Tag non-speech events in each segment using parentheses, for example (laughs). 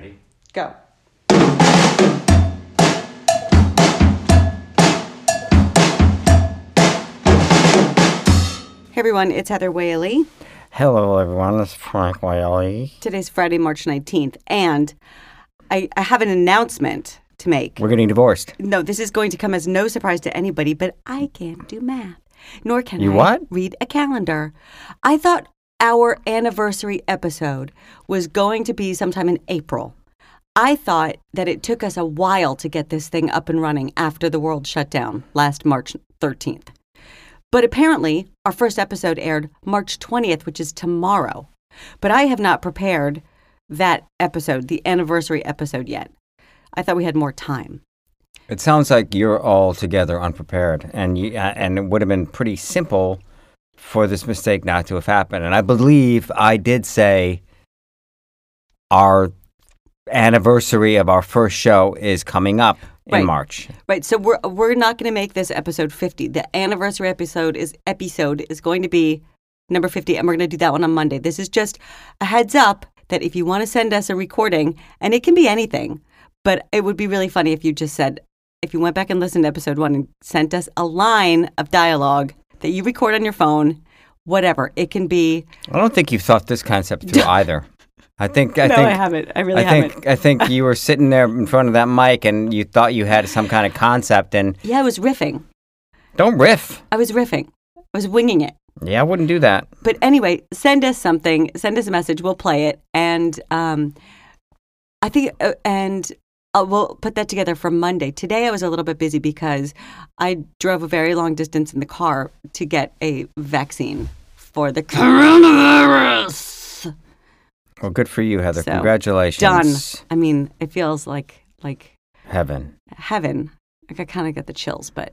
Ready? Go. Hey everyone, it's Heather Whaley. Hello, everyone. it's is Frank Whaley. Today's Friday, March 19th, and I, I have an announcement to make. We're getting divorced. No, this is going to come as no surprise to anybody, but I can't do math. Nor can You I what? read a calendar. I thought our anniversary episode was going to be sometime in April. I thought that it took us a while to get this thing up and running after the world shut down last March 13th. But apparently, our first episode aired March 20th, which is tomorrow. But I have not prepared that episode, the anniversary episode, yet. I thought we had more time. It sounds like you're all together unprepared, and you, uh, and it would have been pretty simple for this mistake not to have happened. And I believe I did say our anniversary of our first show is coming up in Right. March. Right. So we're we're not going to make this episode 50. The anniversary episode is episode is going to be number 50 and we're going to do that one on Monday. This is just a heads up that if you want to send us a recording and it can be anything, but it would be really funny if you just said if you went back and listened to episode 1 and sent us a line of dialogue that you record on your phone, whatever. It can be I don't think you've thought this concept through (laughs) either. I think I No, think I haven't. I really I haven't. think I think you were sitting there in front of that mic and you thought you had some kind of concept and Yeah, I was riffing. don't riff. I was riffing. I was winging it. Yeah, I wouldn't do that. but anyway, send us something. Send us a message. We'll play it, and um, I think, uh, and uh, we'll put that together for Monday. Today, I was a little bit busy because I drove a very long distance in the car to get a vaccine for the coronavirus. Well, good for you, Heather. So, Congratulations. Done. I mean, it feels like like Heaven. heaven. Like I kind of get the chills, but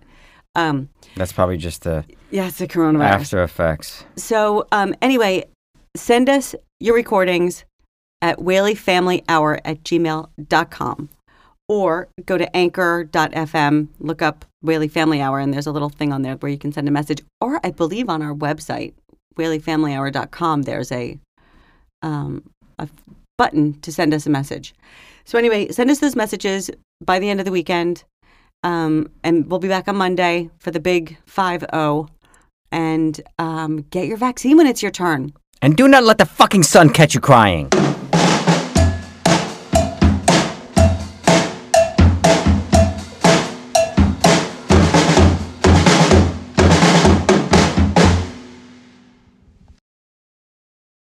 um, That's probably just the yeah, it's the coronavirus. after effects. So um, anyway, send us your recordings at whaleyfamilyhour at gmail.com or go to anchor.fm, look up Whaley Family Hour, and there's a little thing on there where you can send a message. Or I believe on our website, whaleyfamilyhour.com, there's a, um, a button to send us a message. So anyway, send us those messages by the end of the weekend. Um, and we'll be back on Monday for the big 5 0 and um, get your vaccine when it's your turn. And do not let the fucking sun catch you crying.